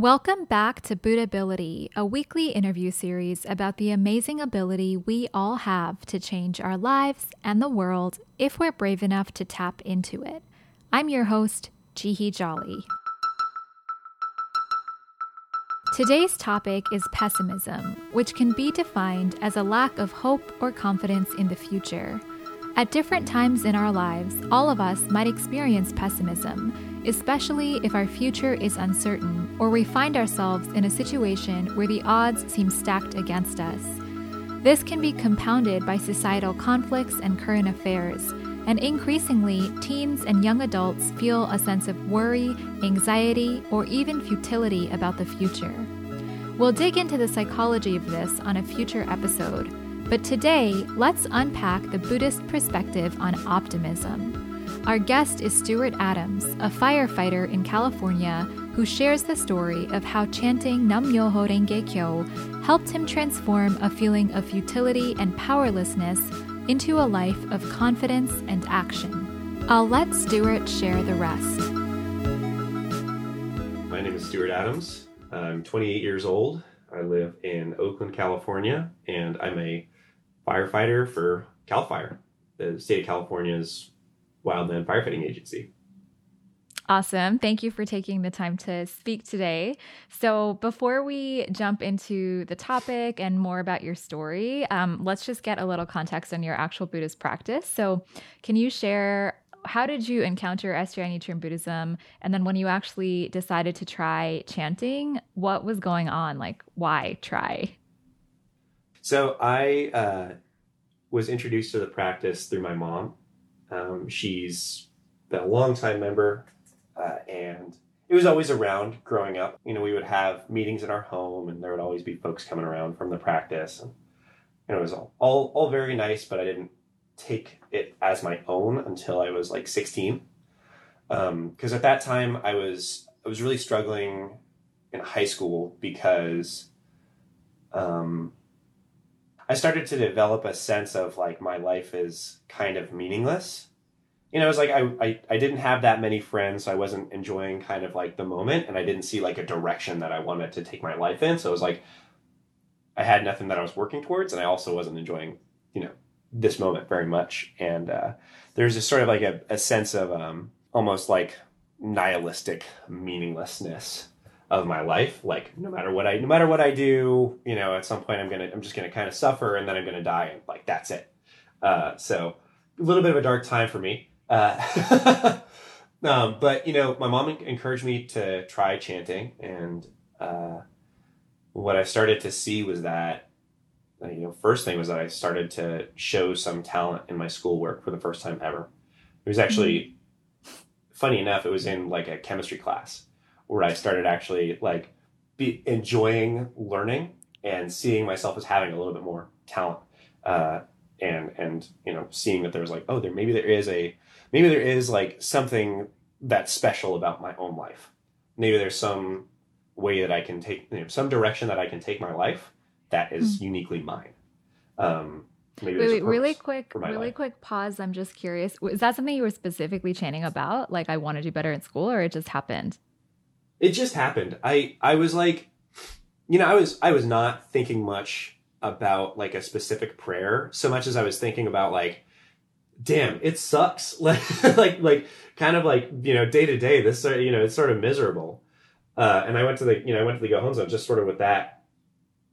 Welcome back to Buddhability, a weekly interview series about the amazing ability we all have to change our lives and the world if we're brave enough to tap into it. I'm your host, Jihi Jolly. Today's topic is pessimism, which can be defined as a lack of hope or confidence in the future. At different times in our lives, all of us might experience pessimism, especially if our future is uncertain or we find ourselves in a situation where the odds seem stacked against us. This can be compounded by societal conflicts and current affairs, and increasingly, teens and young adults feel a sense of worry, anxiety, or even futility about the future. We'll dig into the psychology of this on a future episode. But today, let's unpack the Buddhist perspective on optimism. Our guest is Stuart Adams, a firefighter in California who shares the story of how chanting Nam Myoho Renge Kyo helped him transform a feeling of futility and powerlessness into a life of confidence and action. I'll let Stuart share the rest. My name is Stuart Adams. I'm 28 years old. I live in Oakland, California, and I'm a firefighter for CAL FIRE, the state of California's wildland firefighting agency. Awesome. Thank you for taking the time to speak today. So, before we jump into the topic and more about your story, um, let's just get a little context on your actual Buddhist practice. So, can you share how did you encounter SGI Nichiren Buddhism? And then when you actually decided to try chanting, what was going on? Like, why try? So I uh, was introduced to the practice through my mom. Um, she's been a longtime member, uh, and it was always around growing up. You know, we would have meetings in our home, and there would always be folks coming around from the practice, and you know, it was all all, all very nice. But I didn't take it as my own until I was like 16, because um, at that time I was I was really struggling in high school because. Um, I started to develop a sense of like my life is kind of meaningless. You know, it was like I, I, I didn't have that many friends, so I wasn't enjoying kind of like the moment, and I didn't see like a direction that I wanted to take my life in. So it was like I had nothing that I was working towards, and I also wasn't enjoying, you know, this moment very much. And uh, there's just sort of like a, a sense of um, almost like nihilistic meaninglessness of my life. Like no matter what I no matter what I do, you know, at some point I'm gonna I'm just gonna kind of suffer and then I'm gonna die and like that's it. Uh, so a little bit of a dark time for me. Uh, um, but you know, my mom encouraged me to try chanting, and uh, what I started to see was that uh, you know, first thing was that I started to show some talent in my schoolwork for the first time ever. It was actually mm-hmm. funny enough. It was in like a chemistry class where I started actually like be enjoying learning and seeing myself as having a little bit more talent. Uh, and and you know seeing that there's like oh there maybe there is a maybe there is like something that's special about my own life maybe there's some way that i can take you know, some direction that i can take my life that is mm. uniquely mine um wait, wait really quick really life. quick pause i'm just curious is that something you were specifically chanting about like i want to do better in school or it just happened it just happened. I I was like, you know, I was I was not thinking much about like a specific prayer so much as I was thinking about like, damn, it sucks. Like like like kind of like you know day to day this you know it's sort of miserable. Uh, and I went to the you know I went to the Gohonzon just sort of with that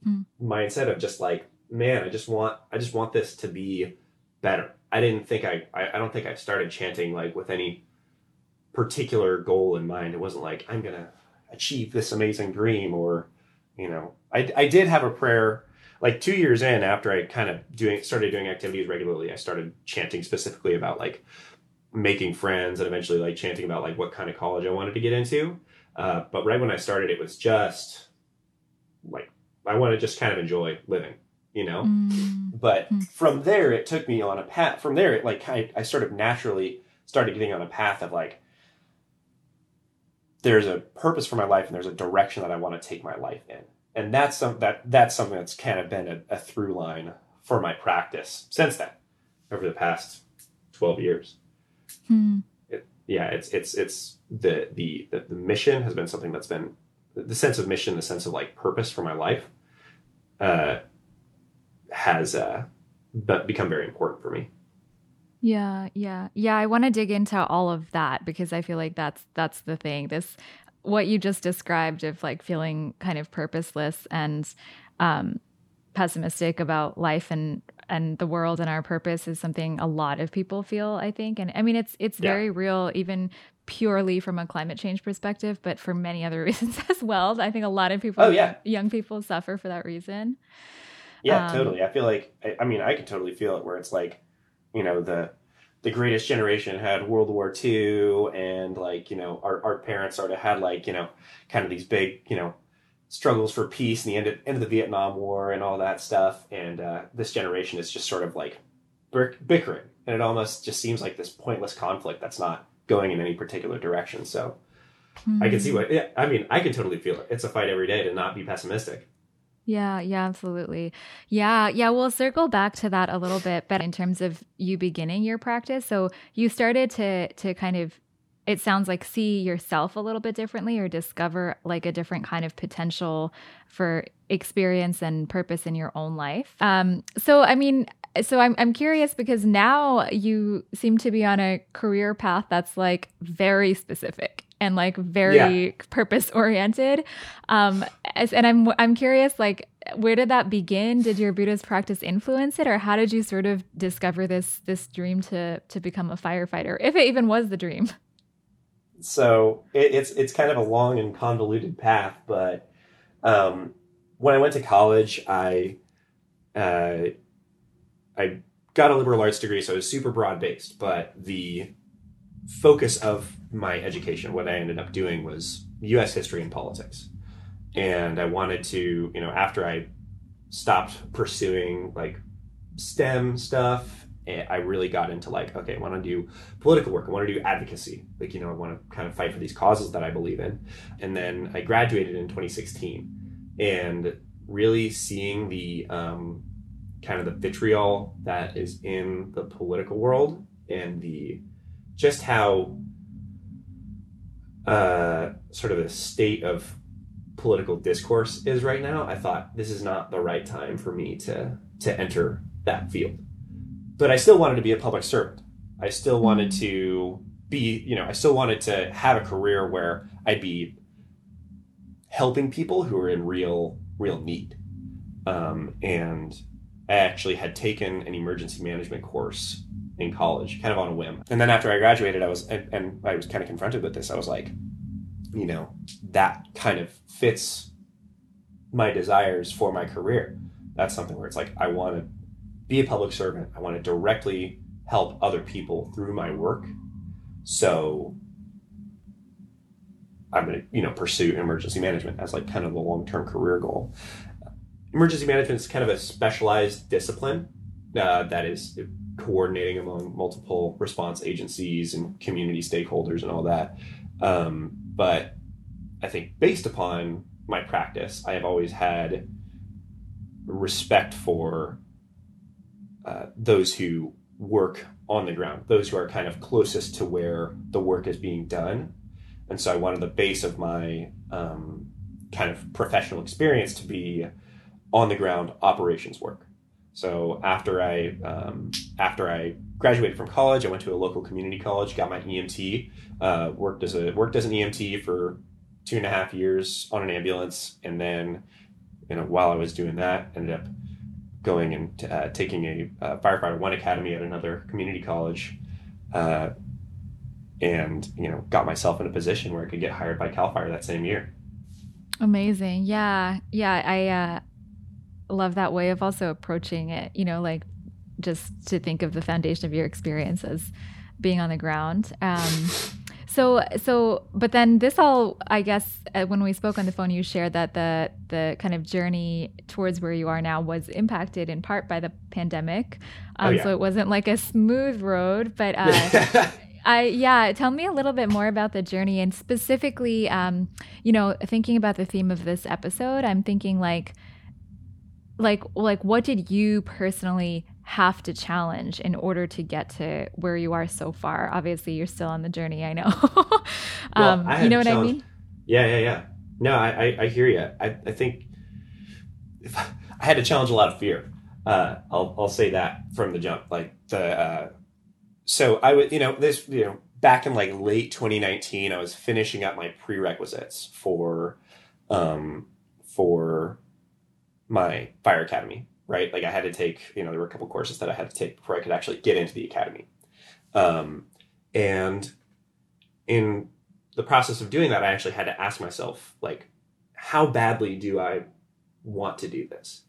mm. mindset of just like man I just want I just want this to be better. I didn't think I, I I don't think I started chanting like with any particular goal in mind. It wasn't like I'm gonna achieve this amazing dream or you know I, I did have a prayer like two years in after i kind of doing started doing activities regularly i started chanting specifically about like making friends and eventually like chanting about like what kind of college i wanted to get into uh, but right when i started it was just like i want to just kind of enjoy living you know mm. but mm. from there it took me on a path from there it like I, I sort of naturally started getting on a path of like there's a purpose for my life and there's a direction that I want to take my life in. And that's some, that that's something that's kind of been a, a through line for my practice since then, over the past twelve years. Hmm. It, yeah, it's it's it's the, the the the mission has been something that's been the sense of mission, the sense of like purpose for my life, uh, has uh, become very important for me. Yeah, yeah. Yeah, I want to dig into all of that because I feel like that's that's the thing. This what you just described of like feeling kind of purposeless and um pessimistic about life and and the world and our purpose is something a lot of people feel, I think. And I mean it's it's yeah. very real even purely from a climate change perspective, but for many other reasons as well. I think a lot of people oh, yeah. young people suffer for that reason. Yeah, um, totally. I feel like I, I mean I can totally feel it where it's like you know the the greatest generation had World War II, and like you know our our parents sort of had like you know kind of these big you know struggles for peace and the end of, end of the Vietnam War and all that stuff, and uh, this generation is just sort of like bickering, and it almost just seems like this pointless conflict that's not going in any particular direction. So. Mm-hmm. I can see hmm. what. Yeah, I mean, I can totally feel it. It's a fight every day to not be pessimistic. Yeah, yeah, absolutely. Yeah, yeah, we'll circle back to that a little bit, but in terms of you beginning your practice, so you started to to kind of it sounds like see yourself a little bit differently or discover like a different kind of potential for experience and purpose in your own life. Um so I mean, so I'm I'm curious because now you seem to be on a career path that's like very specific and like very yeah. purpose oriented. Um, and I'm I'm curious, like, where did that begin? Did your Buddhist practice influence it, or how did you sort of discover this this dream to to become a firefighter, if it even was the dream? So it, it's it's kind of a long and convoluted path, but um, when I went to college, I uh, I got a liberal arts degree, so it was super broad based, but the focus of my education, what I ended up doing was U.S. history and politics, and I wanted to, you know, after I stopped pursuing like STEM stuff, eh, I really got into like, okay, I want to do political work. I want to do advocacy. Like, you know, I want to kind of fight for these causes that I believe in. And then I graduated in 2016 and really seeing the um, kind of the vitriol that is in the political world and the just how uh, sort of a state of political discourse is right now, I thought this is not the right time for me to to enter that field. But I still wanted to be a public servant. I still wanted to be, you know, I still wanted to have a career where I'd be helping people who are in real real need. Um, and I actually had taken an emergency management course in college, kind of on a whim. And then after I graduated, I was and, and I was kind of confronted with this. I was like, you know, that kind of fits my desires for my career. That's something where it's like I want to be a public servant. I want to directly help other people through my work. So I'm going to, you know, pursue emergency management as like kind of a long-term career goal. Emergency management is kind of a specialized discipline uh, that is coordinating among multiple response agencies and community stakeholders and all that. Um, but I think based upon my practice, I have always had respect for uh, those who work on the ground, those who are kind of closest to where the work is being done. And so I wanted the base of my um, kind of professional experience to be on the ground operations work. So after I um, after I graduated from college, I went to a local community college, got my EMT, uh, worked as a worked as an EMT for two and a half years on an ambulance, and then you know while I was doing that, ended up going and uh, taking a uh, firefighter one academy at another community college, uh, and you know got myself in a position where I could get hired by Cal Fire that same year. Amazing, yeah, yeah. I uh, love that way of also approaching it, you know, like just to think of the foundation of your experience as being on the ground. Um, so, so, but then this all, I guess, uh, when we spoke on the phone, you shared that the the kind of journey towards where you are now was impacted in part by the pandemic. Oh, um, oh, yeah. So it wasn't like a smooth road, but. Uh, I yeah, tell me a little bit more about the journey and specifically, um, you know, thinking about the theme of this episode. I'm thinking like, like like what did you personally have to challenge in order to get to where you are so far obviously you're still on the journey i know um, well, I you know what i mean yeah yeah yeah no, I, I, I hear you. I, I think if I, I had to challenge a lot of fear. Uh, I'll, I'll say that from the jump. Like the, uh, so I would, you know, this, you know, back in like late 2019, I was finishing up my prerequisites for, um, for my fire academy, right? Like I had to take, you know, there were a couple courses that I had to take before I could actually get into the academy. Um, and in the process of doing that, I actually had to ask myself, like, how badly do I want to do this?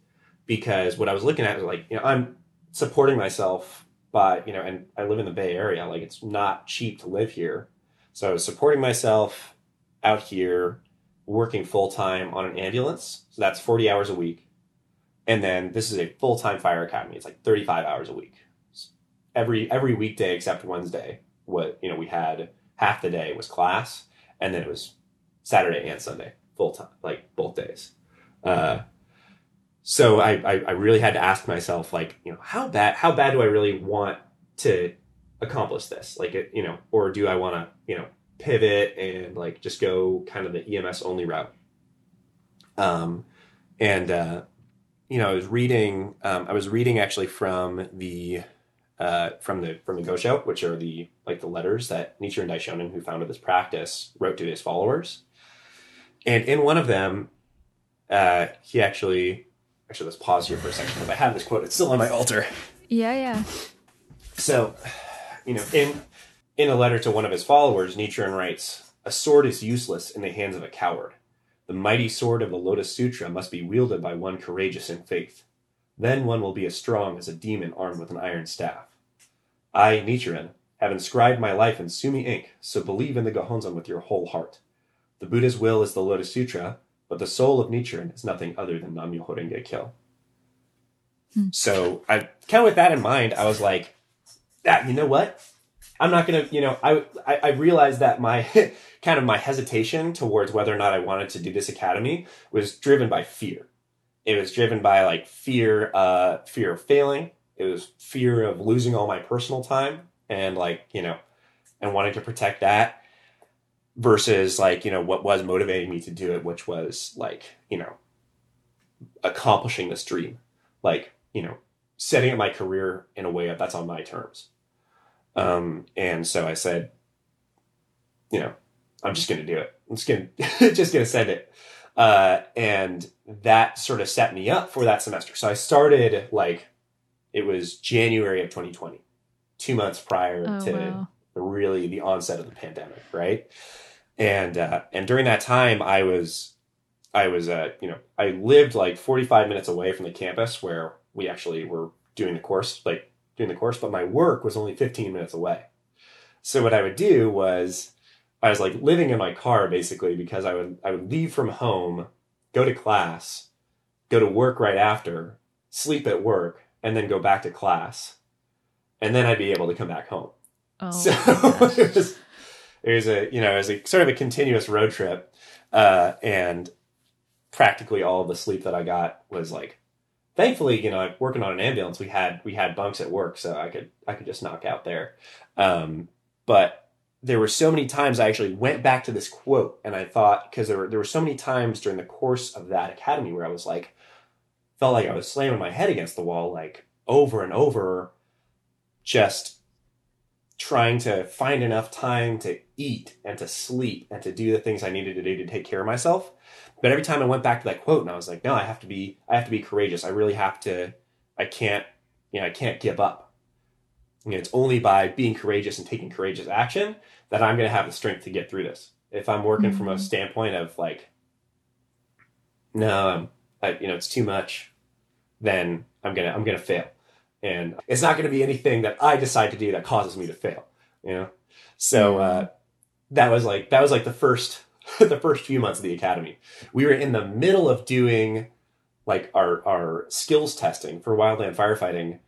Because what I was looking at was like, you know, I'm supporting myself by, you know, and I live in the Bay Area, like it's not cheap to live here. So supporting myself out here, working full time on an ambulance. So that's 40 hours a week. And then this is a full time fire academy. It's like 35 hours a week. Every every weekday except Wednesday, what you know, we had half the day was class, and then it was Saturday and Sunday full time, like both days. Uh, so I, I, I really had to ask myself, like, you know, how bad how bad do I really want to accomplish this? Like, it, you know, or do I want to, you know, pivot and like just go kind of the EMS only route? Um, and uh, you know, I was reading, um, I was reading actually from the uh, from the from the Gosho, which are the like the letters that Nichiren Daishonin, who founded this practice, wrote to his followers. And in one of them, uh, he actually actually let's pause here for a second because I have this quote. It's still on my altar. Yeah, yeah. So, you know, in in a letter to one of his followers, Nichiren writes, "A sword is useless in the hands of a coward. The mighty sword of the Lotus Sutra must be wielded by one courageous in faith. Then one will be as strong as a demon armed with an iron staff. I, Nichiren, have inscribed my life in Sumi ink, so believe in the Gohonzon with your whole heart. The Buddha's will is the Lotus Sutra, but the soul of Nichiren is nothing other than Nam Myoho Renge Kyo. Hmm. So I kind of with that in mind, I was like, "That you know what? I'm not gonna, you know, I I, I realized that my kind of my hesitation towards whether or not I wanted to do this academy was driven by fear. It was driven by like fear, uh, fear of failing, it was fear of losing all my personal time and like you know and wanting to protect that versus like you know what was motivating me to do it which was like you know accomplishing this dream. Like you know setting up my career in a way that's on my terms um and so i said you know i'm just gonna do it i'm just gonna just gonna send it uh and that sort of set me up for that semester so i started like it was January of 2020, two months prior oh, to wow. really the onset of the pandemic, right? And uh, and during that time, I was I was uh, you know I lived like 45 minutes away from the campus where we actually were doing the course, like doing the course, but my work was only 15 minutes away. So what I would do was I was like living in my car basically because I would I would leave from home, go to class, go to work right after, sleep at work, and then go back to class, and then I'd be able to come back home. Oh, so it was it was a you know it was a sort of a continuous road trip, uh, and practically all the sleep that I got was like, thankfully you know working on an ambulance we had we had bunks at work so I could I could just knock out there, um, but there were so many times I actually went back to this quote and I thought because there were there were so many times during the course of that academy where I was like felt like I was slamming my head against the wall, like over and over, just trying to find enough time to eat and to sleep and to do the things I needed to do to take care of myself. But every time I went back to that quote and I was like, no, I have to be, I have to be courageous. I really have to, I can't, you know, I can't give up. You know, it's only by being courageous and taking courageous action that I'm going to have the strength to get through this. If I'm working mm-hmm. from a mm-hmm. standpoint of like, no, I'm, I, you know, it's too much, then I'm gonna I'm gonna fail, and it's not gonna be anything that I decide to do that causes me to fail. You know, so uh, that was like that was like the first the first few months of the academy. We were in the middle of doing like our our skills testing for wildland firefighting,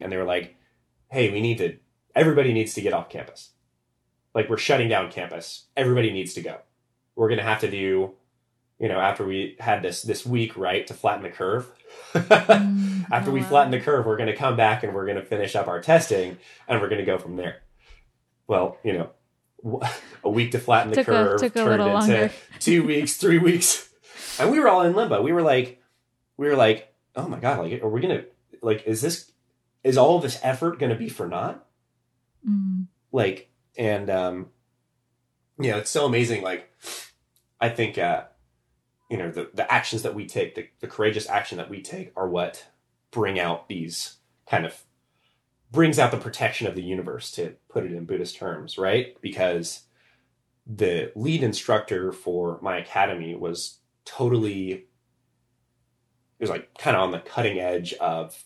and they were like, "Hey, we need to everybody needs to get off campus. Like we're shutting down campus. Everybody needs to go. We're gonna have to do." you know, after we had this this week, right, to flatten the curve. mm, after we flatten the curve, we're going to come back and we're going to finish up our testing and we're going to go from there. Well, you know, a week to flatten the Took curve took a turned little into longer. two weeks, three weeks, and we were all in limbo. We were like, we were like, oh my god, like, are we gonna like, is this, is all this effort gonna be for naught? Mm. Like, and um, yeah, it's so amazing. Like, I think, uh, you know, the the actions that we take, the, the courageous action that we take, are what bring out these kind of brings out the protection of the universe to put it in buddhist terms right? Because the lead instructor for my academy was totally it was like kind of on the cutting edge of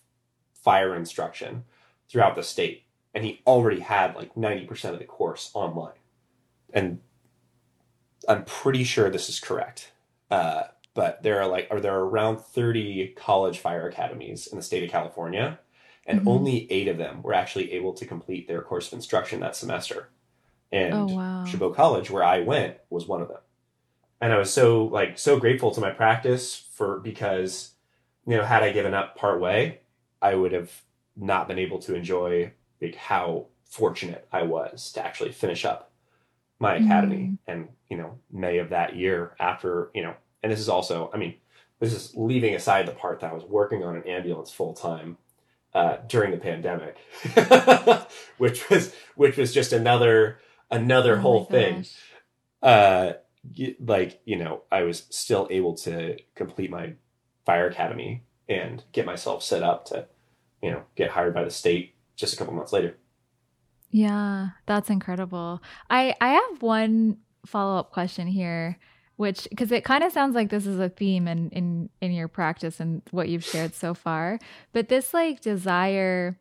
fire instruction throughout the state and he already had like 90% of the course online. And i'm pretty sure this is correct uh, but there are like are there around 30 college fire academies in the state of california and Mhm. only eight of them were actually able to complete their course of instruction that semester and Oh wow. Chabot College, where I went, was one of them. And I was so like so grateful to my practice for because you know had I given up part way, I would have not been able to enjoy like how fortunate I was to actually finish up my academy. And you know May of that year after you know, and this is also I mean this is leaving aside the part that I was working on an ambulance full time uh, during the pandemic, which was which was just another another Oh whole thing. Uh, like you know, I was still able to complete my fire academy and get myself set up to, you know, get hired by the state just a couple months later. Yeah, that's incredible. I I have one follow-up question here, which because it kind of sounds like this is a theme in in in your practice and what you've shared so far. But this like desire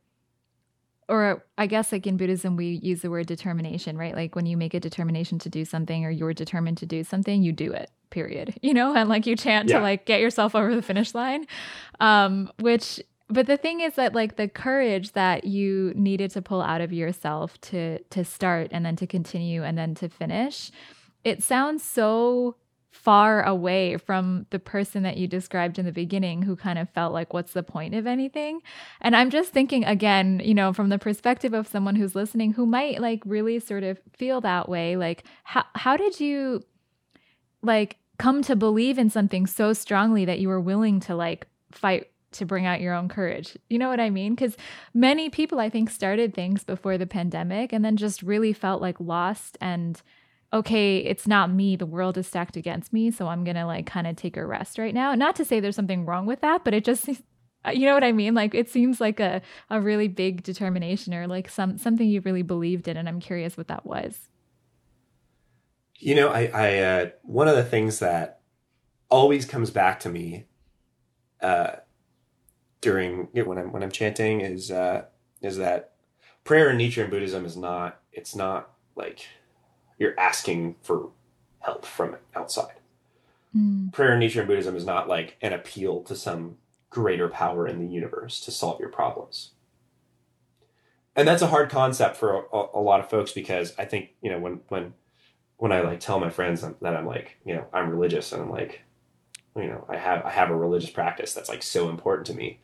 or I guess like in Buddhism we use the word determination, right? Like when you make a determination to do something or you're determined to do something, you do it. Period. You know, and like you chant Yeah. to like get yourself over the finish line. Um which but the thing is that like the courage that you needed to pull out of yourself to to start and then to continue and then to finish it sounds so far away from the person that you described in the beginning who kind of felt like what's the point of anything and i'm just thinking again you know from the perspective of someone who's listening who might like really sort of feel that way like how how did you like come to believe in something so strongly that you were willing to like fight to bring out your own courage. You know what I mean? Because many people, I think, started things before the pandemic and then just really felt like lost and okay, it's not me. The world is stacked against me. So I'm going to like kind of take a rest right now. Not to say there's something wrong with that, but it just, you know what I mean? Like it seems like a, a really big determination or like some something you really believed in. And I'm curious what that was. You know, I, I uh, one of the things that always comes back to me uh, during when I'm when I'm chanting is uh, is that prayer in Nichiren Buddhism is not it's not like you're asking for help from outside. Mm, Prayer in Nichiren Buddhism is not like an appeal to some greater power in the universe to solve your problems. And that's a hard concept for a, a lot of folks because I think you know when when when I like tell my friends that I'm like you know I'm religious and I'm like you know I have I have a religious practice that's like so important to me.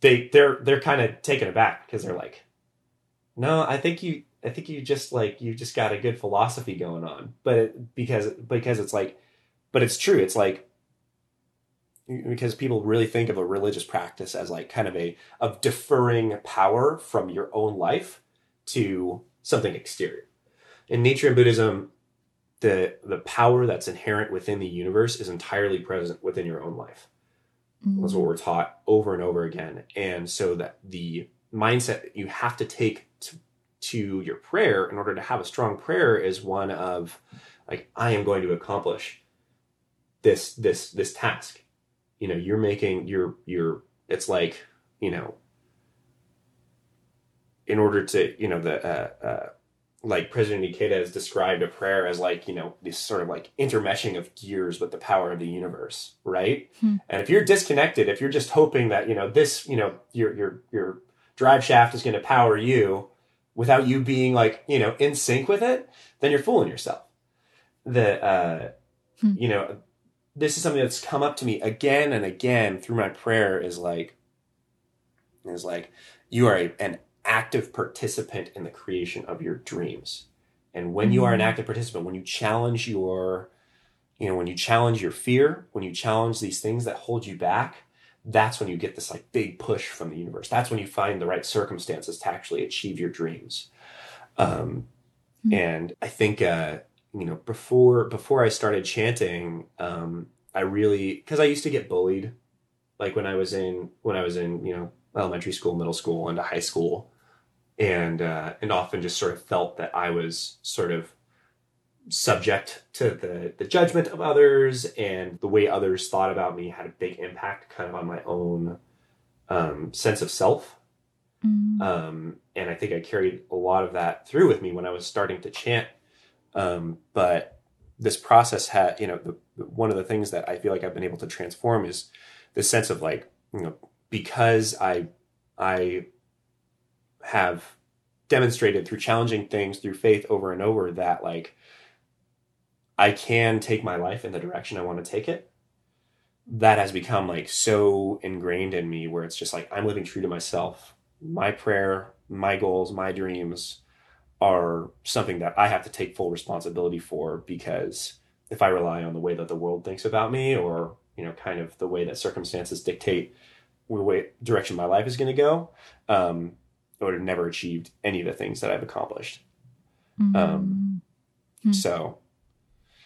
They they're they're kind of taken aback because they're like, no, I think you I think you just like you've just got a good philosophy going on, but it, because because it's like, but it's true. It's like because people really think of a religious practice as like kind of a of deferring power from your own life to something exterior. In Nichiren Buddhism, the the power that's inherent within the universe is entirely present within your own life. mm, That's what we're taught over and over again. And so that the mindset that you have to take to, to your prayer in order to have a strong prayer is one of like I am going to accomplish this this this task. You know, you're making you're you're it's like, you know, in order to, you know, the uh, uh like President Ikeda has described a prayer as like, you know, this sort of like intermeshing of gears with the power of the universe, right? Hmm. And if you're disconnected, if you're just hoping that, you know, this, you know, your your your drive shaft is going to power you without you being like, you know, in sync with it, then you're fooling yourself. The uh Hmm. you know, this is something that's come up to me again and again through my prayer is like is like you are a, an active participant in the creation of your dreams And when you are an Mhm. active participant, when you challenge your, you know, when you challenge your fear, when you challenge these things that hold you back, that's when you get this like big push from the universe. That's when you find the right circumstances to actually achieve your dreams. Um, Hmm. And I think, uh, you know, before before I started chanting, um, I really because I used to get bullied, like when I was in when I was in you know elementary school, middle school, into high school, and uh, and often just sort of felt that I was sort of subject to the the judgment of others and the way others thought about me had a big impact kind of on my own um, sense of self Mm. um, and I think I carried a lot of that through with me when I was starting to chant. Um, but this process had, you know, the, the- one of the things that I feel like I've been able to transform is this sense of like, you know, because I, I have demonstrated through challenging things through faith over and over that like I can take my life in the direction I want to take it. That has become like so ingrained in me where it's just like I'm living true to myself my prayer, my goals, my dreams are something that I have to take full responsibility for because if I rely on the way that the world thinks about me or, you know, kind of the way that circumstances dictate the way direction my life is going to go, um, I would have never achieved any of the things that I've accomplished. um, Hmm. So,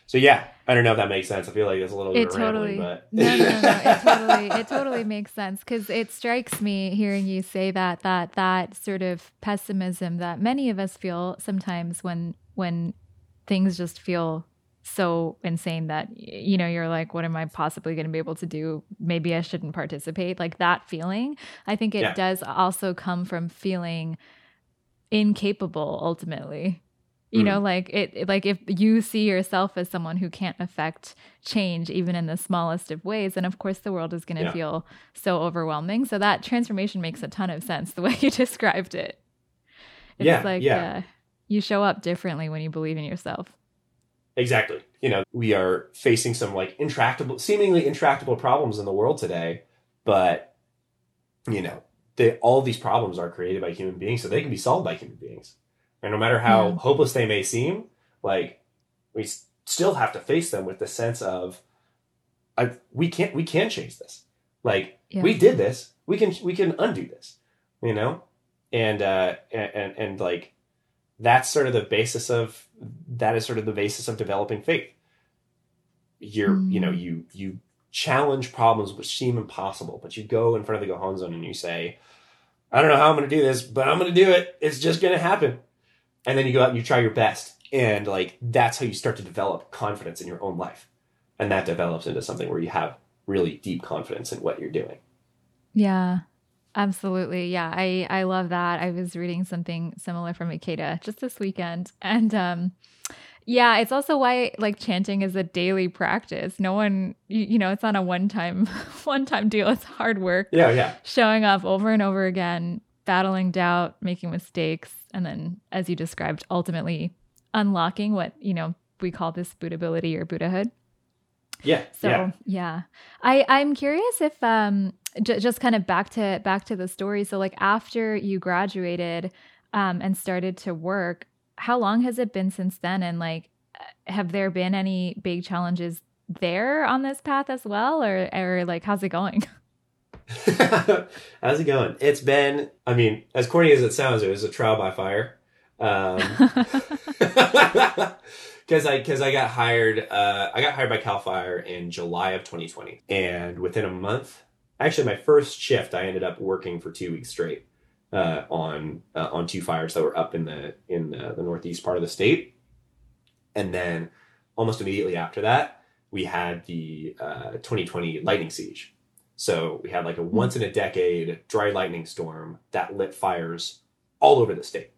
so yeah, I don't know if that makes sense. I feel like it's a little bit it of totally rambling, but no, no no no it totally it totally makes sense because it strikes me hearing you say that that that sort of pessimism that many of us feel sometimes when when things just feel so insane that you know you're like what am i possibly going to be able to do maybe i shouldn't participate like that feeling i think it Yeah. does also come from feeling incapable ultimately you Mm. know like it it- like if you see yourself as someone who can't affect change even in the smallest of ways then of course the world is going to Yeah. feel so overwhelming so that transformation makes a ton of sense the way you described it it's Yeah, like yeah. Uh, you show up differently when you believe in yourself Exactly. You know, we are facing some like intractable, seemingly intractable problems in the world today, but you know, they, all these problems are created by human beings, so they can be solved by human beings. And no matter how Yeah. hopeless they may seem, like we s- still have to face them with the sense of, I, we can't, we can change this. Like Yeah. we did this, we can, we can undo this. You know, and uh, and and, and like that's sort of the basis of that is sort of the basis of developing faith you're you know Mm. you you challenge problems which seem impossible but you go in front of the gohonzon and you say i don't know how i'm going to do this but i'm going to do it it's just going to happen and then you go out and you try your best and like that's how you start to develop confidence in your own life and that develops into something where you have really deep confidence in what you're doing Yeah, absolutely. Yeah, I I love that. I was reading something similar from Ikeda just this weekend, and um, yeah, it's also why like chanting is a daily practice. No one, you, you know, it's not a one time one time deal. It's hard work. yeah yeah Showing up over and over again, battling doubt, making mistakes, and then, as you described, ultimately unlocking what you know we call this Buddhability or Buddhahood. yeah So yeah yeah, I I'm curious if um j- just kind of back to back to the story. So like after you graduated um and started to work, how long has it been since then? And like, uh, have there been any big challenges there on this path as well, or or like how's it going? how's it going? It's been i mean as corny as it sounds it was a trial by fire. Um because I because I got hired uh, I got hired by Cal Fire in July of 2020, and within a month, actually my first shift, I ended up working for two weeks straight uh, on uh, on two fires that were up in the in the, the northeast part of the state, and then almost immediately after that, we had the uh, 2020 lightning siege. So we had like a hmm. once in a decade dry lightning storm that lit fires all over the state,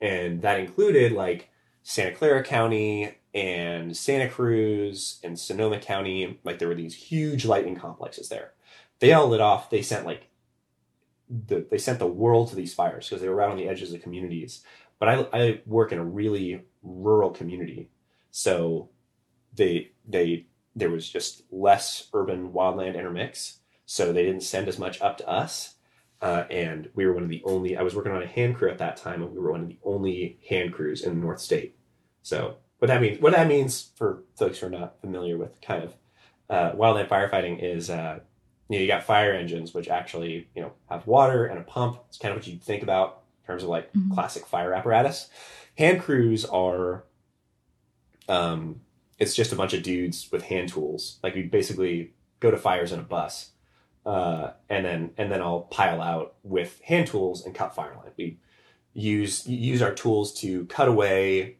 and that included like Santa Clara County and Santa Cruz and Sonoma County. Like there were these huge lightning complexes there. They all lit off. They sent like the they sent the world to these fires because they were right on the edges of communities. But I I work in a really rural community, so they they there was just less urban wildland intermix. So they didn't send as much up to us. Uh, and we were one of the only. I was working on a hand crew at that time, and we were one of the only hand crews in the North State. So what that means, what that means for folks who are not familiar with kind of uh, wildland firefighting is, uh, you know, you got fire engines which actually you know have water and a pump. It's kind of what you think about in terms of like Mhm. classic fire apparatus. Hand crews are, um, it's just a bunch of dudes with hand tools. Like we basically go to fires in a bus, uh, and then and then I'll pile out with hand tools and cut fire line. We use use our tools to cut away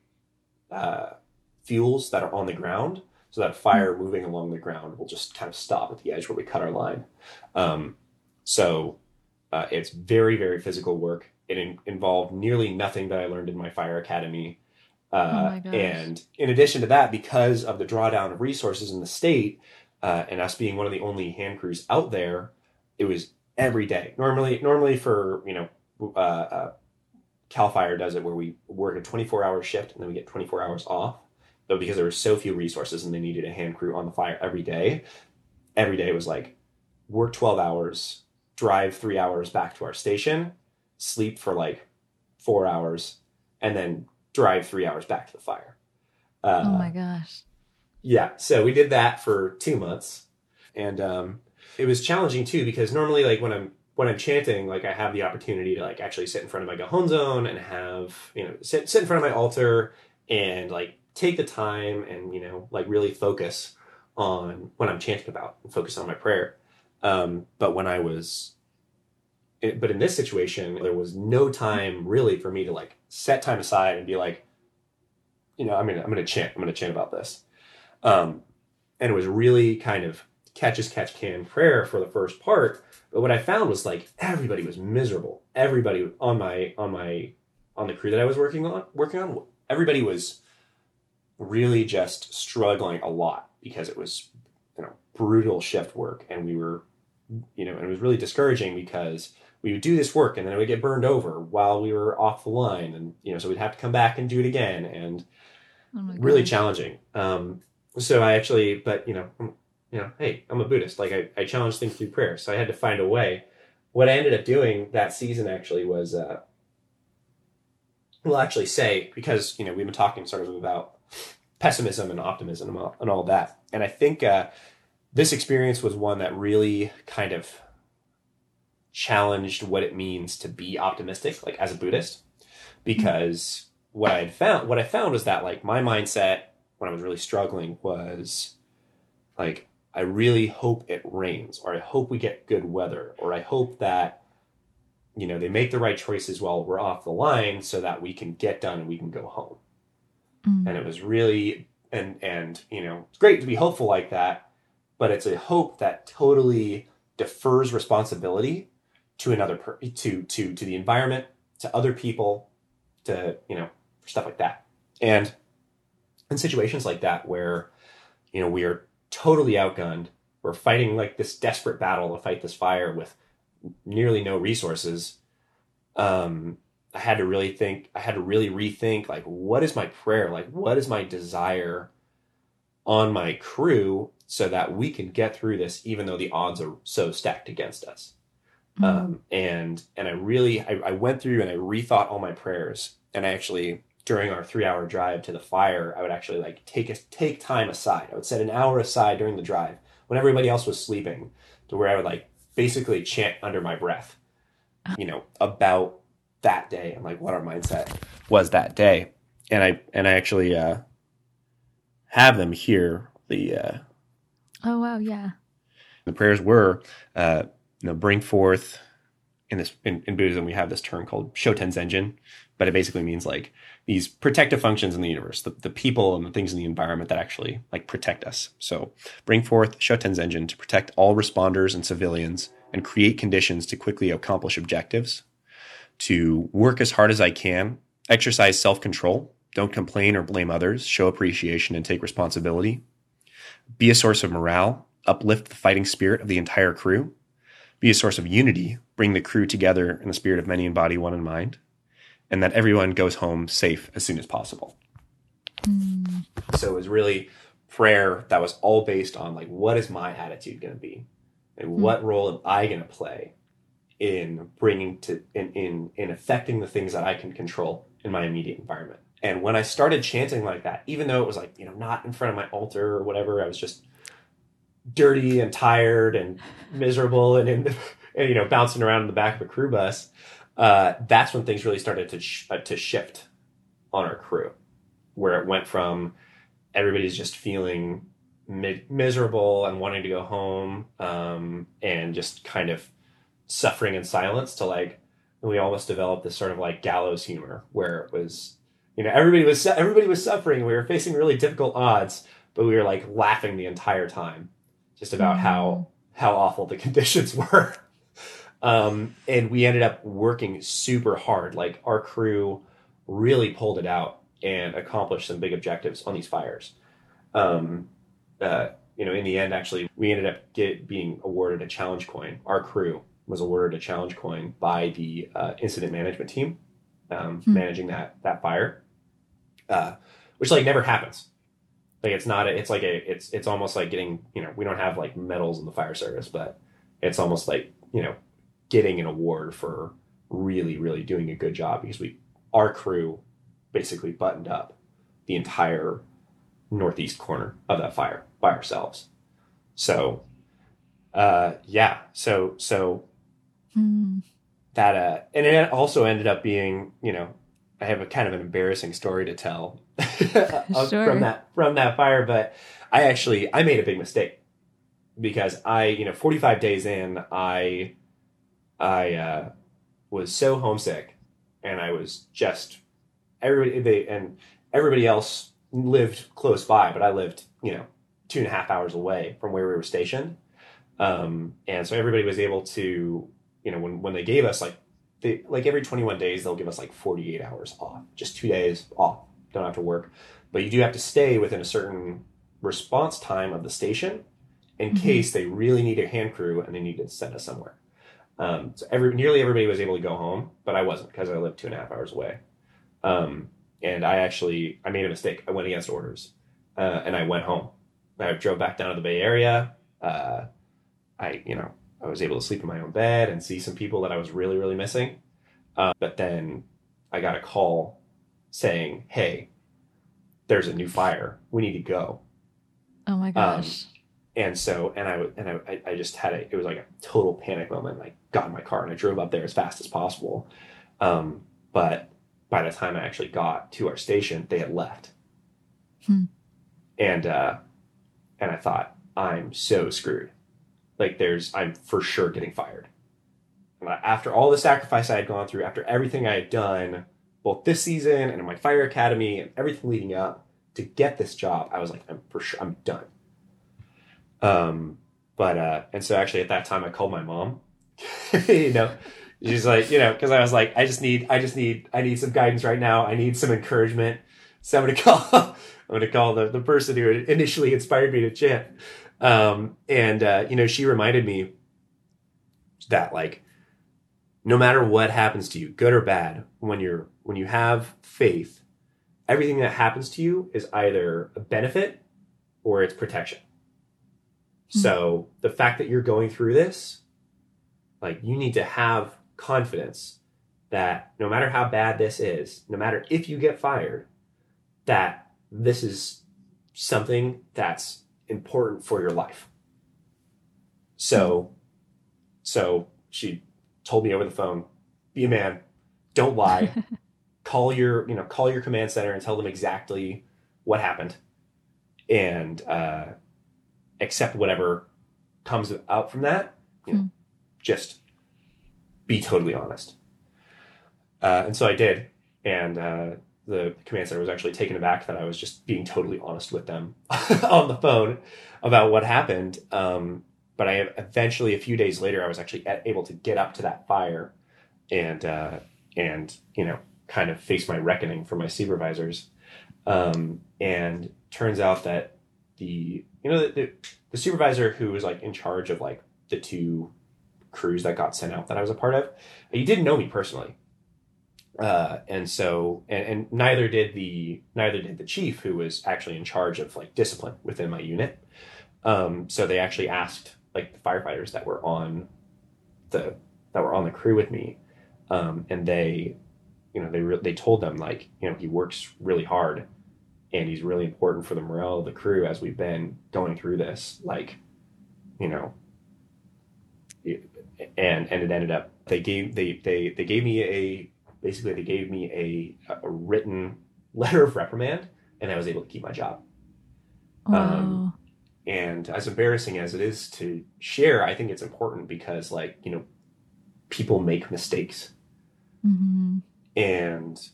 uh, fuels that are on the ground, so that fire moving along the ground will just kind of stop at the edge where we cut our line. Um, so uh, it's very very physical work. It in- involved nearly nothing that I learned in my fire academy. Uh, Oh and in addition to that, because of the drawdown of resources in the state, uh, and us being one of the only hand crews out there, it was every day. Normally, normally for you know, uh, uh, Cal Fire does it where we work a 24 hour shift and then we get 24 hours off. But because there were so few resources and they needed a hand crew on the fire every day, every day was like work 12 hours, drive three hours back to our station, sleep for like four hours, and then drive three hours back to the fire. Uh, oh my gosh. Yeah, so we did that for two months, and um, it was challenging too because normally, like when I'm when I'm chanting, like I have the opportunity to like actually sit in front of my Gohonzon and have you know sit sit in front of my altar and like take the time and you know like really focus on what I'm chanting about and focus on my prayer. Um, but when I was, it, but in this situation, there was no time really for me to like set time aside and be like, you know, I'm gonna I'm gonna chant I'm gonna chant about this. Um, and it was really kind of catch as catch can prayer for the first part. But what I found was like everybody was miserable. Everybody on my on my on the crew that I was working on working on, everybody was really just struggling a lot because it was you know brutal shift work and we were you know and it was really discouraging because we would do this work and then it would get burned over while we were off the line and you know so we'd have to come back and do it again and Oh really challenging. Um, so I actually, but you know, I'm, you know, hey, I'm a Buddhist. Like I, I challenge things through prayer. So I had to find a way. What I ended up doing that season actually was, uh, well, actually say because you know we've been talking sort of about pessimism and optimism and all, and all that, and I think uh, this experience was one that really kind of challenged what it means to be optimistic, like as a Buddhist, because what I had found, what I found was that like my mindset when I was really struggling was like I really hope it rains, or I hope we get good weather, or I hope that you know they make the right choices while we're off the line, so that we can get done and we can go home. Mm. And it was really and and you know it's great to be hopeful like that, but it's a hope that totally defers responsibility to another per- to to to the environment, to other people, to you know stuff like that. And in situations like that where you know we are totally outgunned, we're fighting like this desperate battle to fight this fire with nearly no resources. Um, I had to really think. I had to really rethink like what is my prayer, like what is my desire on my crew, so that we can get through this, even though the odds are so stacked against us Mm. um, and and I really I, I went through and I rethought all my prayers and I actually during our three hour drive to the fire I would actually like take a, take time aside I would set an hour aside during the drive when everybody else was sleeping to where I would like basically chant under my breath you know about that day and like what our mindset was that day and I and I actually uh, have them here the uh, oh wow, yeah. the prayers were uh, you know bring forth in this in, in buddhism we have this term called shoten zenjin but it basically means like these protective functions in the universe the, the people and the things in the environment that actually like protect us. So bring forth shoten zenjin to protect all responders and civilians and create conditions to quickly accomplish objectives to work as hard as i can exercise self-control don't complain or blame others show appreciation and take responsibility be a source of morale uplift the fighting spirit of the entire crew, be a source of unity, bring the crew together in the spirit of many in body, one in mind, and that everyone goes home safe as soon as possible. Mm. So it was really prayer that was all based on like, what is my attitude going to be? And what role am I going to play in bringing to, in, in, in affecting the things that I can control in my immediate environment? And when I started chanting like that, even though it was like, you know, not in front of my altar or whatever, I was just dirty and tired and miserable and, in, and you know, bouncing around in the back of a crew bus. Uh, that's when things really started to, sh- uh, to shift on our crew, where it went from everybody's just feeling mi- miserable and wanting to go home um, and just kind of suffering in silence to like, we almost developed this sort of like gallows humor where it was you know everybody was everybody was suffering we were facing really difficult odds but we were like laughing the entire time just about mm-hmm. how how awful the conditions were um, and we ended up working super hard like our crew really pulled it out and accomplished some big objectives on these fires um, uh, you know in the end actually we ended up get, being awarded a challenge coin our crew was awarded a challenge coin by the uh, incident management team um, hmm. managing that that fire, uh, which like never happens. Like it's not a, it's like a it's it's almost like getting you know we don't have like medals in the fire service, but it's almost like you know getting an award for really really doing a good job because we our crew basically buttoned up the entire northeast corner of that fire by ourselves. So uh yeah, so so Mm. That uh, and it also ended up being, you know, I have a kind of an embarrassing story to tell sure. from that from that fire, but I actually I made a big mistake because I, you know, 45 days in, I I uh, was so homesick and I was just everybody they and everybody else lived close by, but I lived, you know, two and a half hours away from where we were stationed. Um, and so everybody was able to you know, when, when they gave us like, they, like every 21 days, they'll give us like 48 hours off, just two days off. Don't have to work. But you do have to stay within a certain response time of the station in mm-hmm. case they really need a hand crew and they need to send us somewhere. Um, so every, nearly everybody was able to go home, but I wasn't because I lived two and a half hours away. Um, and I actually, I made a mistake. I went against orders uh, and I went home. I drove back down to the Bay Area. Uh, I, you know, I was able to sleep in my own bed and see some people that I was really, really missing. Uh, but then I got a call saying, "Hey, there's a new fire. We need to go." Oh my um, gosh! Um, and so, and I and I, I just had a. It was like a total panic moment. I got in my car and I drove up there as fast as possible. Um, but by the time I actually got to our station, they had left. Hmm. And uh, and I thought, I'm so screwed like there's I'm for sure getting fired. After all the sacrifice I had gone through, after everything I had done, both this season and in my fire academy and everything leading up to get this job, I was like, I'm for sure I'm done. Um, but uh, and so actually at that time I called my mom. you know, she's like, you know, because I was like, I just need, I just need, I need some guidance right now. I need some encouragement. So I'm gonna call, I'm gonna call the the person who initially inspired me to chant. Um, and uh, you know, she reminded me that like no matter what happens to you, good or bad, when you're when you have faith, everything that happens to you is either a benefit or it's protection. Mm-hmm. So the fact that you're going through this, like you need to have confidence that no matter how bad this is, no matter if you get fired, that this is something that's important for your life. So, so she told me over the phone, be a man, don't lie, call your, you know, call your command center and tell them exactly what happened and, uh, accept whatever comes out from that. You know, mm. just be totally honest. Uh, and so I did. And, uh, the command center was actually taken aback that I was just being totally honest with them on the phone about what happened. Um, but I eventually, a few days later, I was actually able to get up to that fire and uh, and you know kind of face my reckoning for my supervisors. Um, and turns out that the you know the, the, the supervisor who was like in charge of like the two crews that got sent out that I was a part of, he didn't know me personally uh, and so and, and neither did the neither did the chief who was actually in charge of like discipline within my unit um, so they actually asked like the firefighters that were on the that were on the crew with me um, and they you know, they re- they told them like, you know, he works really hard, and he's really important for the morale of the crew as we've been going through this. Like, you know, and and it ended up they gave they they they gave me a basically they gave me a a written letter of reprimand, and I was able to keep my job. Wow. Um, and as embarrassing as it is to share, I think it's important because like you know, people make mistakes, mm-hmm. and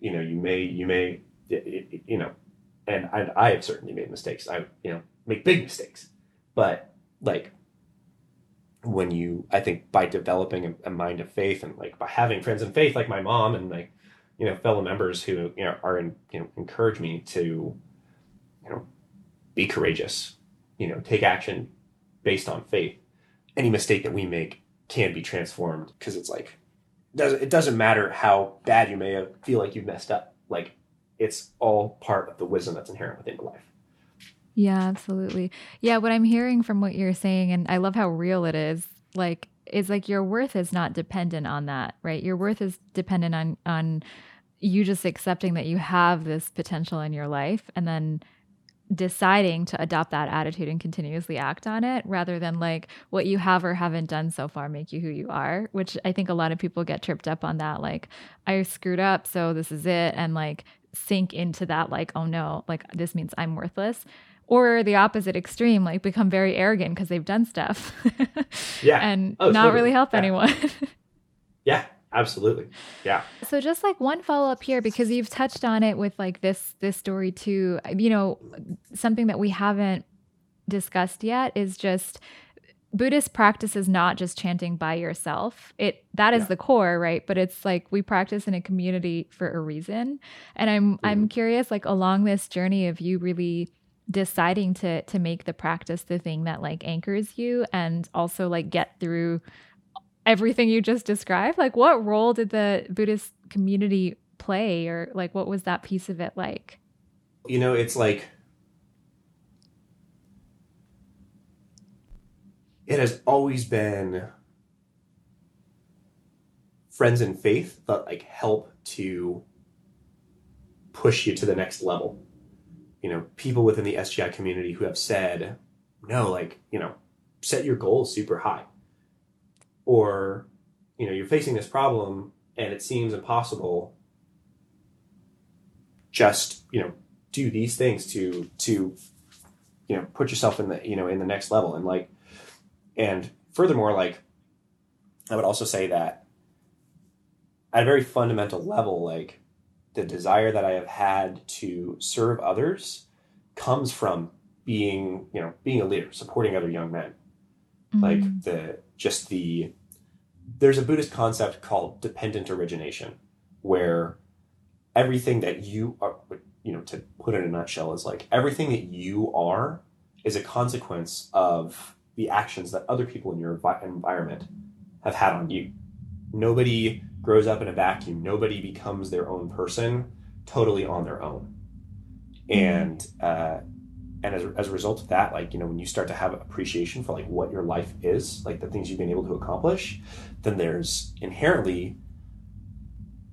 you know you may you may you know, and I, I have certainly made mistakes. I you know make big mistakes, but like when you i think by developing a, a, mind of faith and like by having friends in faith like my mom and like you know fellow members who you know are in you know encourage me to you know be courageous you know take action based on faith. Any mistake that we make can be transformed because it's like it doesn't it doesn't matter how bad you may feel like you've messed up. Like it's all part of the wisdom that's inherent within your life yeah, absolutely. Yeah, what I'm hearing from what you're saying, and I love how real it is, like, is like your worth is not dependent on that, right? Your worth is dependent on on you just accepting that you have this potential in your life and then deciding to adopt that attitude and continuously act on it rather than like what you have or haven't done so far make you who you are which i think a lot of people get tripped up on that like i screwed up so this is it and like sink into that like oh no like this means i'm worthless or the opposite extreme, like become very arrogant because they've done stuff. yeah. And oh, not totally. really help yeah. anyone. yeah, absolutely. Yeah. So just like one follow up here, because you've touched on it with like this this story too. You know, something that we haven't discussed yet is just Buddhist practice is not just chanting by yourself. It that is yeah. the core, right? But it's like we practice in a community for a reason. And I'm mm. I'm curious, like along this journey of you really deciding to to make the practice the thing that like anchors you and also like get through everything you just described? Like what role did the buddhist community play or like what was that piece of it like? You know it's like it has always been friends in faith that like help to push you to the next level you know, people within the SGI community who have said, no, like, you know, set your goals super high. Or, you know, you're facing this problem and it seems impossible. Just, you know, do these things to to you know, put yourself in the, you know, in the next level. And like and furthermore, like I would also say that at a very fundamental level, like the desire that I have had to serve others comes from being, you know, being a leader, supporting other young men. Mm-hmm. Like the just the there's a Buddhist concept called dependent origination, where everything that you are, you know, to put it in a nutshell, is like everything that you are is a consequence of the actions that other people in your environment have had on you. Nobody grows up in a vacuum. Nobody becomes their own person totally on their own. And uh, and as, as a result of that, like you know, when you start to have appreciation for like what your life is, like the things you've been able to accomplish, then there's inherently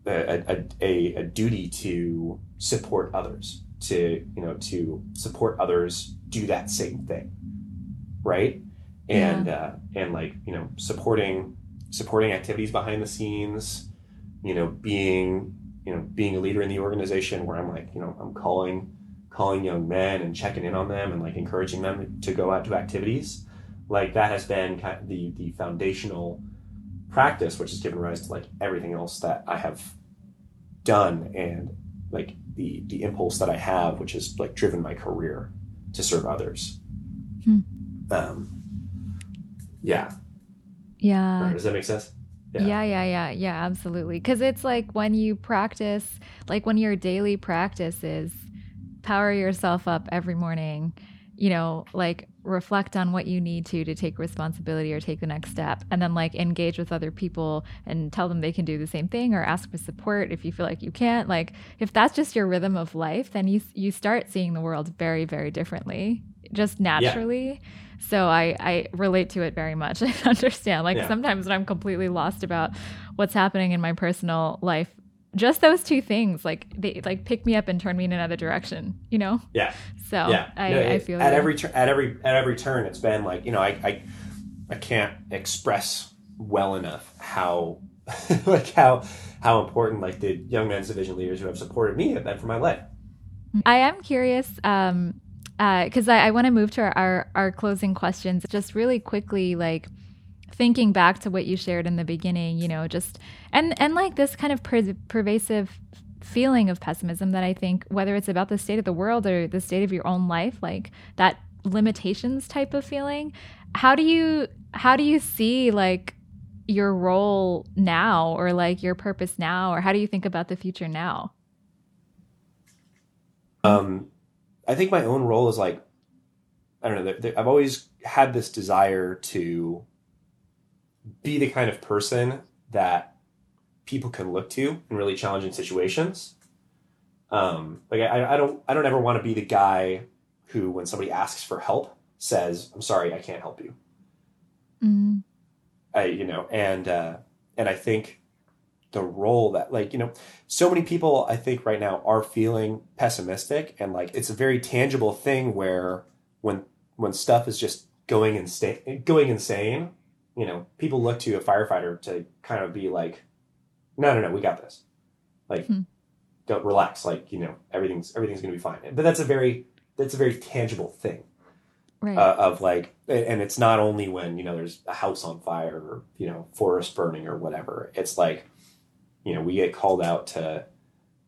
a, a, a, a duty to support others, to you know, to support others do that same thing, right? And yeah. uh, and like you know, supporting supporting activities behind the scenes, you know, being, you know, being a leader in the organization where I'm like, you know, I'm calling, calling young men and checking in on them and like encouraging them to go out to activities. Like that has been kind of the, the foundational practice, which has given rise to like everything else that I have done and like the, the impulse that I have, which has like driven my career to serve others. Hmm. Um, yeah. Yeah. Does that make sense? Yeah. yeah, yeah, yeah, yeah, absolutely. Because it's like when you practice, like when your daily practice is power yourself up every morning, you know, like reflect on what you need to to take responsibility or take the next step, and then like engage with other people and tell them they can do the same thing or ask for support if you feel like you can't. Like if that's just your rhythm of life, then you you start seeing the world very, very differently, just naturally. Yeah so I, I relate to it very much. I understand. Like yeah. sometimes when I'm completely lost about what's happening in my personal life just those two things like they like pick me up and turn me in another direction you know yeah so yeah i, No, I feel at every tur- at every at every turn it's been like you know I I, I can't express well enough how like how how important like the young men's division leaders who have supported me have been for my life. I am curious um because I, I want to move to our, our our closing questions. Just really quickly like thinking back to what you shared in the beginning you know just and and like this kind of per- pervasive feeling of pessimism that i think whether it's about the state of the world or the state of your own life like that limitations type of feeling how do you how do you see like your role now or like your purpose now or how do you think about the future now? Um, I think my own role is like, I don't know. there- there- I've always had this desire to be the kind of person that people can look to in really challenging situations. Um, like I, I don't, I don't ever want to be the guy who, when somebody asks for help, says, "I'm sorry, I can't help you." mm. I, you know, and uh, and I think the role that like you know, so many people I think right now are feeling pessimistic, and like it's a very tangible thing where when when stuff is just going insane, going insane, you know, people look to a firefighter to kind of be like, no, no, no, we got this, like. Hmm. Don't relax, like you know, everything's everything's gonna be fine. But that's a very that's a very tangible thing right uh, of like and it's not only when you know there's a house on fire or you know forest burning or whatever it's like you know we get called out to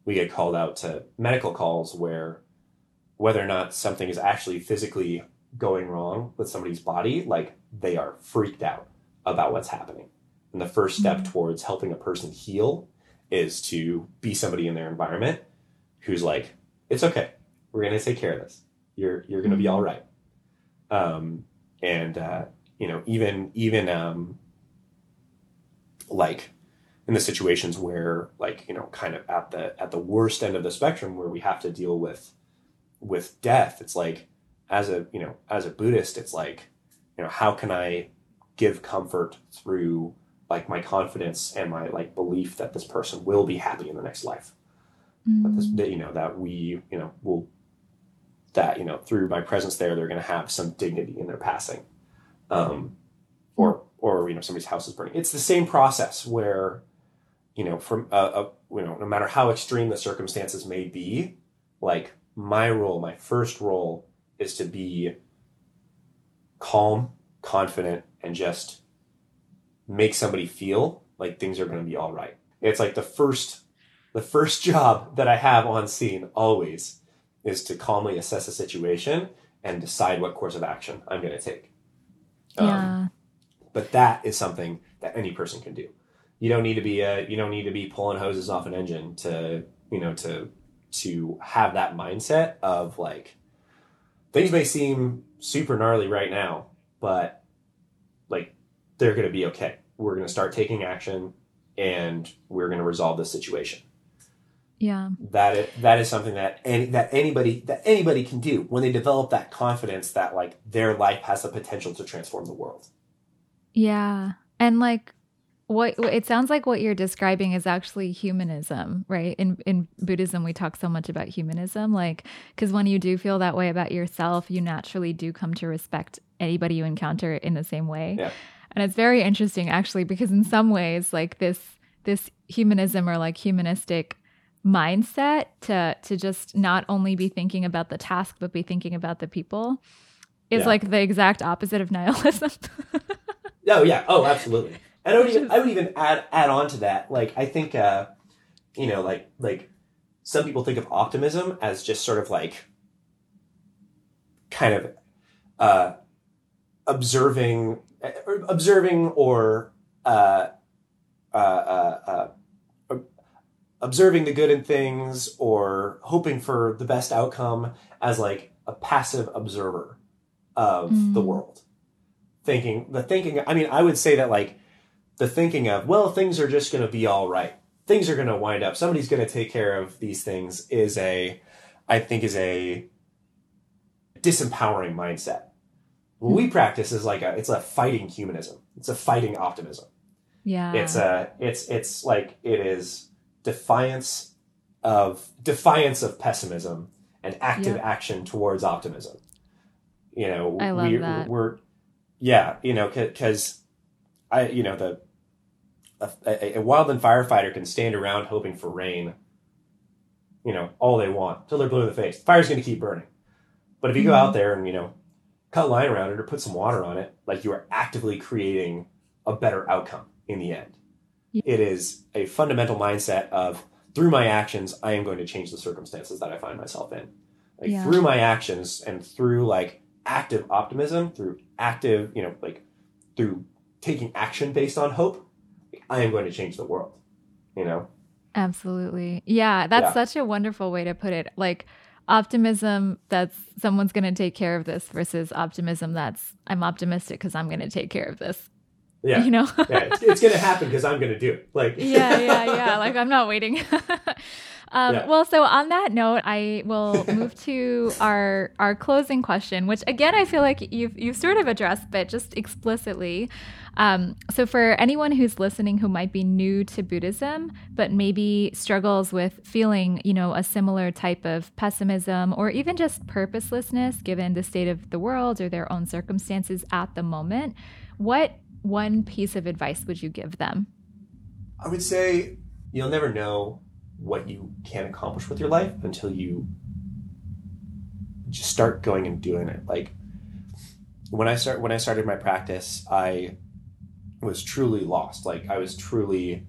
we get called out to medical calls where whether or not something is actually physically going wrong with somebody's body like they are freaked out about what's happening and the first step Mhm. towards helping a person heal is to be somebody in their environment who's like it's okay we're going to take care of this you're you're going to be Mhm. all right um, and uh, you know even even um, like in the situations where like you know kind of at the at the worst end of the spectrum where we have to deal with with death it's like as a you know as a buddhist it's like you know how can i give comfort through like my confidence and my like belief that this person will be happy in the next life? That this Mm. that you know that we you know will that you know through my presence there they're going to have some dignity in their passing. Um or or you know somebody's house is burning. It's the same process where you know from uh, uh, you know no matter how extreme the circumstances may be like my role my first role is to be calm confident and just make somebody feel like things are going to be all right it's like the first the first job that I have on scene always is to calmly assess a situation and decide what course of action I'm going to take. Um, yeah but that is something that any person can do. You don't need to be a, you don't need to be pulling hoses off an engine to you know to to have that mindset of like things may seem super gnarly right now, but like they're going to be okay. We're going to start taking action and we're going to resolve this situation yeah that is, that is something that any, that anybody that anybody can do when they develop that confidence that like their life has the potential to transform the world. Yeah. And like what it sounds like what you're describing is actually humanism, right? In in Buddhism we talk so much about humanism like cuz when you do feel that way about yourself, you naturally do come to respect anybody you encounter in the same way. Yeah. And it's very interesting actually because in some ways like this this humanism or like humanistic mindset to to just not only be thinking about the task but be thinking about the people is Yeah. like the exact opposite of nihilism. Oh yeah, oh absolutely. And I even I would even add add on to that. Like I think uh, you know like like some people think of optimism as just sort of like kind of uh, observing or observing or uh, uh, uh, uh, observing the good in things or hoping for the best outcome as like a passive observer of the Mm. world thinking the thinking i mean i would say that like the thinking of well things are just going to be all right things are going to wind up somebody's going to take care of these things is a i think is a disempowering mindset what we practice is like a it's a fighting humanism it's a fighting optimism yeah. it's a it's it's like it is defiance of defiance of pessimism and active yep. action towards optimism. You know, I love we're, that. we're yeah, you know, because I you know the a, a, a wildland firefighter can stand around hoping for rain, you know, all they want till they're blue in the face. The fire's going to keep burning. But if you mm-hmm. go out there and you know cut a line around it or put some water on it, like you are actively creating a better outcome in the end. Yeah. It is a fundamental mindset of through my actions, I am going to change the circumstances that I find myself in. Like yeah. through my actions and through like active optimism, through active, you know, like through taking action based on hope, I am going to change the world. You know? Absolutely. Yeah, that's yeah. such a wonderful way to put it. Like optimism that's someone's going to take care of this versus optimism that's I'm optimistic because I'm going to take care of this. Yeah. You know? yeah, it's, it's going to happen because I'm going to do it. Like Yeah, yeah, yeah. Like I'm not waiting. Um, yeah. Well, so on that note, I will move to our our closing question, which again I feel like you've you've sort of addressed, but just explicitly. Um, so for anyone who's listening who might be new to Buddhism, but maybe struggles with feeling, you know, a similar type of pessimism or even just purposelessness given the state of the world or their own circumstances at the moment, what one piece of advice would you give them? I would say you'll never know what you can accomplish with your life until you just start going and doing it. Like when I start when I started my practice, I was truly lost. Like I was truly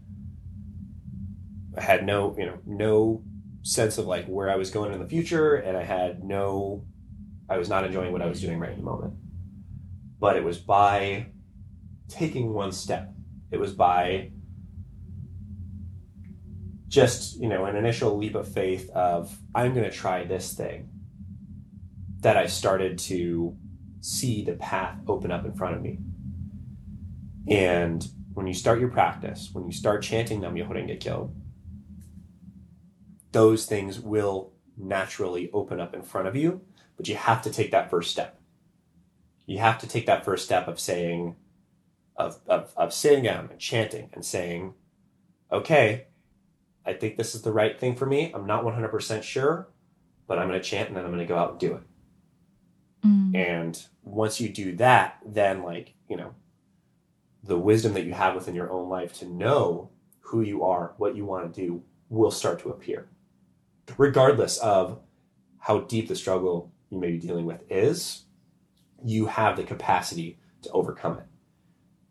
I had no, you know, no sense of like where I was going in the future and I had no I was not enjoying what I was doing right in the moment. But it was by taking one step. It was by just you know an initial leap of faith of i'm going to try this thing that i started to see the path open up in front of me. And when you start your practice when you start chanting nam myoho renge those things will naturally open up in front of you but you have to take that first step. You have to take that first step of saying of, of, of sitting down and chanting and saying okay I think this is the right thing for me. I'm not 100% sure, but I'm going to chant and then I'm going to go out and do it. Mm. And once you do that, then, like, you know, the wisdom that you have within your own life to know who you are, what you want to do, will start to appear. Regardless of how deep the struggle you may be dealing with is, you have the capacity to overcome it.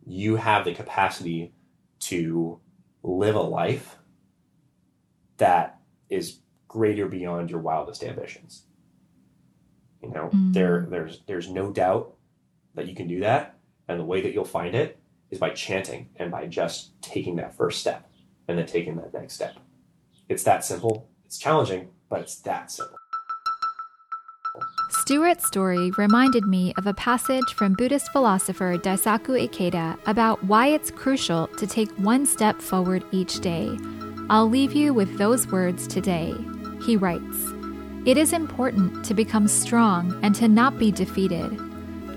You have the capacity to live a life that is greater beyond your wildest ambitions. You know, mm. there there's there's no doubt that you can do that, and the way that you'll find it is by chanting and by just taking that first step and then taking that next step. It's that simple. It's challenging, but it's that simple. Stuart's story reminded me of a passage from Buddhist philosopher Daisaku Ikeda about why it's crucial to take one step forward each day I'll leave you with those words today. He writes It is important to become strong and to not be defeated.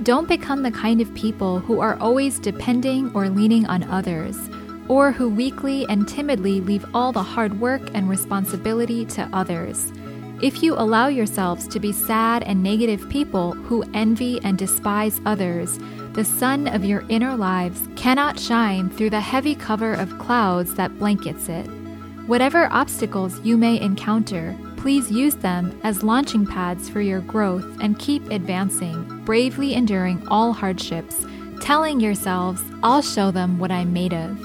Don't become the kind of people who are always depending or leaning on others, or who weakly and timidly leave all the hard work and responsibility to others. If you allow yourselves to be sad and negative people who envy and despise others, the sun of your inner lives cannot shine through the heavy cover of clouds that blankets it. Whatever obstacles you may encounter, please use them as launching pads for your growth and keep advancing, bravely enduring all hardships, telling yourselves, I'll show them what I'm made of.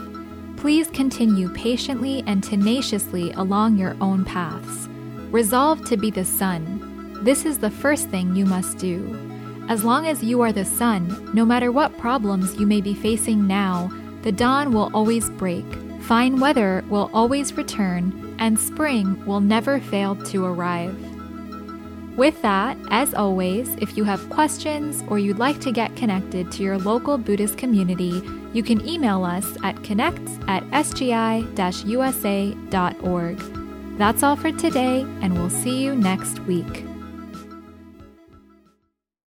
Please continue patiently and tenaciously along your own paths. Resolve to be the sun. This is the first thing you must do. As long as you are the sun, no matter what problems you may be facing now, the dawn will always break Fine weather will always return, and spring will never fail to arrive. With that, as always, if you have questions or you'd like to get connected to your local Buddhist community, you can email us at connects at sgi usa.org. That's all for today, and we'll see you next week.